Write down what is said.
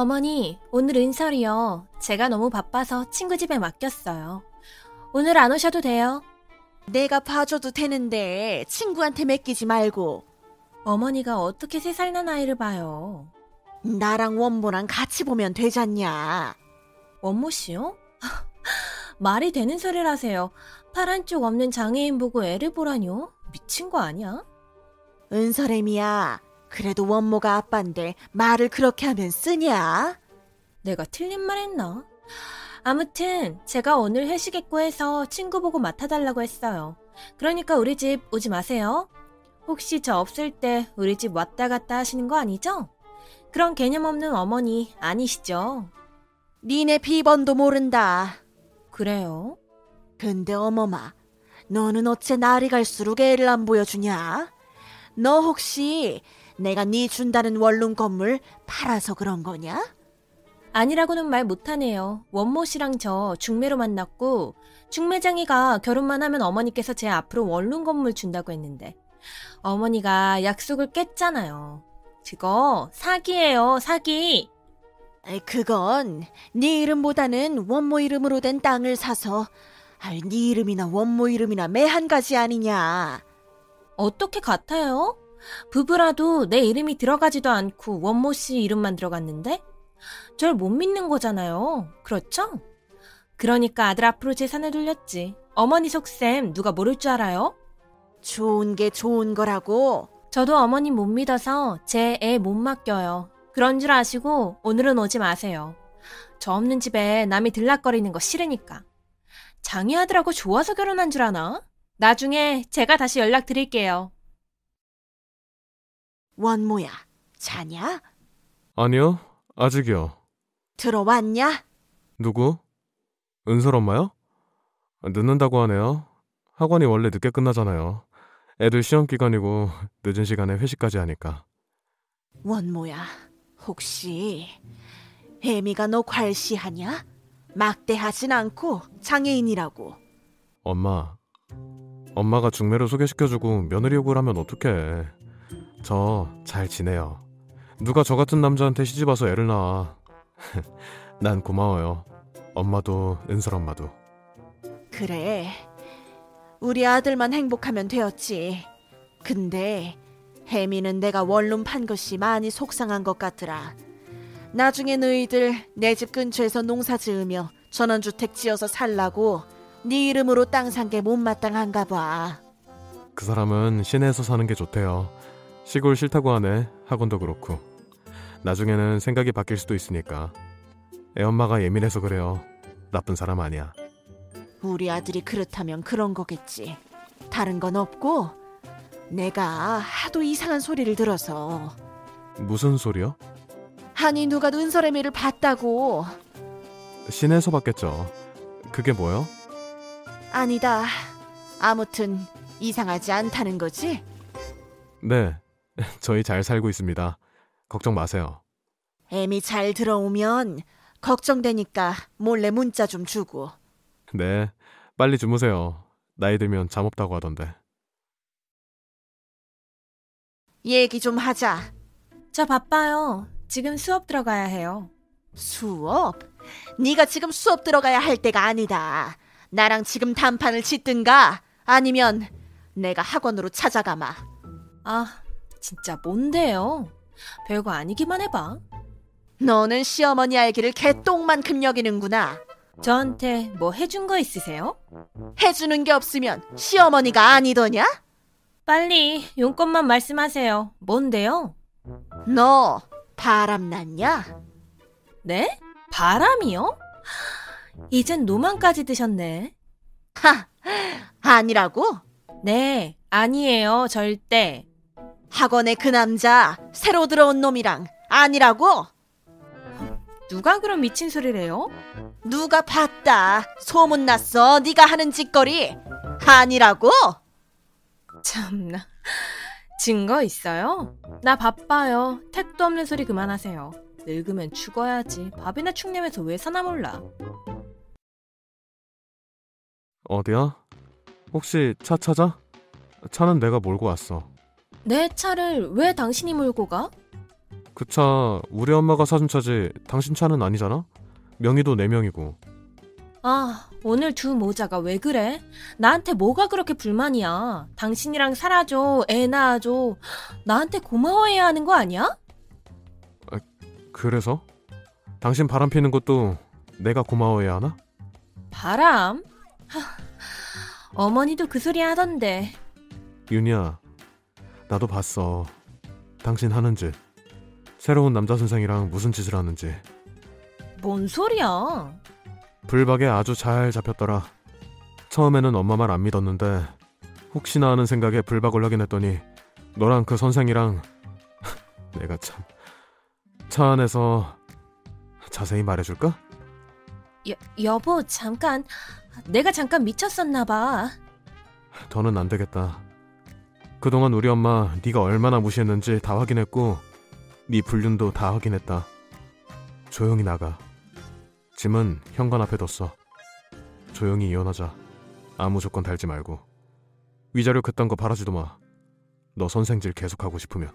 어머니, 오늘 은설이요. 제가 너무 바빠서 친구 집에 맡겼어요. 오늘 안 오셔도 돼요. 내가 봐줘도 되는데 친구한테 맡기지 말고 어머니가 어떻게 세 살 난 아이를 봐요. 나랑 원모랑 같이 보면 되잖냐. 원모 씨요? 말이 되는 소리를 하세요. 파란 쪽 없는 장애인 보고 애를 보라뇨? 미친 거 아니야? 은설애미야, 그래도 원모가 아빠인데 말을 그렇게 하면 쓰냐? 내가 틀린 말 했나? 아무튼 제가 오늘 회식했고 해서 친구 보고 맡아달라고 했어요. 그러니까 우리 집 오지 마세요. 혹시 저 없을 때 우리 집 왔다 갔다 하시는 거 아니죠? 그런 개념 없는 어머니 아니시죠? 니네 비번도 모른다. 그래요? 근데 어머마, 너는 어째 날이 갈수록 애를 안 보여주냐? 너 혹시 내가 네 준다는 원룸 건물 팔아서 그런 거냐? 아니라고는 말 못하네요. 원모 씨랑 저 중매로 만났고 중매장이가 결혼만 하면 어머니께서 제 앞으로 원룸 건물 준다고 했는데 어머니가 약속을 깼잖아요. 그거 사기예요, 사기. 그건 네 이름보다는 원모 이름으로 된 땅을 사서 네 이름이나 원모 이름이나 매한 가지 아니냐. 어떻게 같아요? 부부라도 내 이름이 들어가지도 않고 원모 씨 이름만 들어갔는데? 절 못 믿는 거잖아요. 그렇죠? 그러니까 아들 앞으로 재산을 돌렸지. 어머니 속셈 누가 모를 줄 알아요? 좋은 게 좋은 거라고. 저도 어머니 못 믿어서 제 애 못 맡겨요. 그런 줄 아시고 오늘은 오지 마세요. 저 없는 집에 남이 들락거리는 거 싫으니까. 장희 아들하고 좋아서 결혼한 줄 아나? 나중에 제가 다시 연락드릴게요. 원모야, 자냐? 아니요, 아직이요. 들어왔냐? 누구? 은설 엄마요? 늦는다고 하네요. 학원이 원래 늦게 끝나잖아요. 애들 시험 기간이고 늦은 시간에 회식까지 하니까. 원모야, 혹시 애미가 너 괄시하냐? 막대하진 않고 장애인이라고. 엄마, 엄마가 중매로 소개시켜주고 며느리 욕을 하면 어떡해. 저 잘 지내요. 누가 저 같은 남자한테 시집 와서 애를 낳아. 난 고마워요. 엄마도 은설 엄마도. 그래. 우리 아들만 행복하면 되었지. 근데 혜미는 내가 원룸 판 것이 많이 속상한 것 같더라. 나중에 너희들 내 집 근처에서 농사 지으며 전원주택 지어서 살라고 네 이름으로 땅 산 게 못마땅한가 봐. 그 사람은 시내에서 사는 게 좋대요. 시골 싫다고 하네. 학원도 그렇고. 나중에는 생각이 바뀔 수도 있으니까. 애 엄마가 예민해서 그래요. 나쁜 사람 아니야. 우리 아들이 그렇다면 그런 거겠지. 다른 건 없고 내가 하도 이상한 소리를 들어서 무슨 소리요? 아니 누가 은설애미를 봤다고 시내에서 봤겠죠. 그게 뭐요? 아니다. 아무튼 이상하지 않다는 거지? 네. 저희 잘 살고 있습니다. 걱정 마세요. 애미 잘 들어오면 걱정되니까 몰래 문자 좀 주고. 네. 빨리 주무세요. 나이 들면 잠 없다고 하던데. 얘기 좀 하자. 저 바빠요. 지금 수업 들어가야 해요. 수업? 네가 지금 수업 들어가야 할 때가 아니다. 나랑 지금 단판을 짓든가 아니면 내가 학원으로 찾아가마. 아, 진짜 뭔데요? 별거 아니기만 해봐. 너는 시어머니 알기를 개똥만큼 여기는구나. 저한테 뭐 해준 거 있으세요? 해주는 게 없으면 시어머니가 아니더냐? 빨리 용건만 말씀하세요. 뭔데요? 너 바람났냐? 네? 바람이요? 이젠 노만까지 드셨네. 하, 아니라고? 네, 아니에요, 절대. 학원에 그 남자 새로 들어온 놈이랑 아니라고? 누가 그런 미친 소리를 해요? 누가 봤다. 소문났어. 네가 하는 짓거리. 아니라고? 참나. 증거 있어요? 나 바빠요. 택도 없는 소리 그만하세요. 늙으면 죽어야지. 밥이나 축내면서 왜 사나 몰라. 어디야? 혹시 차 찾아? 차는 내가 몰고 왔어. 내 차를 왜 당신이 몰고 가? 그 차 우리 엄마가 사준 차지 당신 차는 아니잖아? 명의도 내 명이고. 아, 오늘 두 모자가 왜 그래? 나한테 뭐가 그렇게 불만이야? 당신이랑 살아줘, 애 낳아줘. 나한테 고마워해야 하는 거 아니야? 그래서? 당신 바람 피는 것도 내가 고마워해야 하나? 바람? 하, 어머니도 그 소리 하던데. 윤희야, 나도 봤어. 당신 하는 짓. 새로운 남자 선생이랑 무슨 짓을 하는지. 뭔 소리야? 불박에 아주 잘 잡혔더라. 처음에는 엄마 말 안 믿었는데 혹시나 하는 생각에 불박을 확인했더니 너랑 그 선생이랑 내가 참 차 안에서 자세히 말해줄까? 여, 여보, 잠깐. 내가 잠깐 미쳤었나 봐. 더는 안 되겠다. 그동안 우리 엄마 네가 얼마나 무시했는지 다 확인했고 네 불륜도 다 확인했다. 조용히 나가. 짐은 현관 앞에 뒀어. 조용히 이혼하자. 아무 조건 달지 말고. 위자료 그딴 거 바라지도 마. 너 선생질 계속하고 싶으면.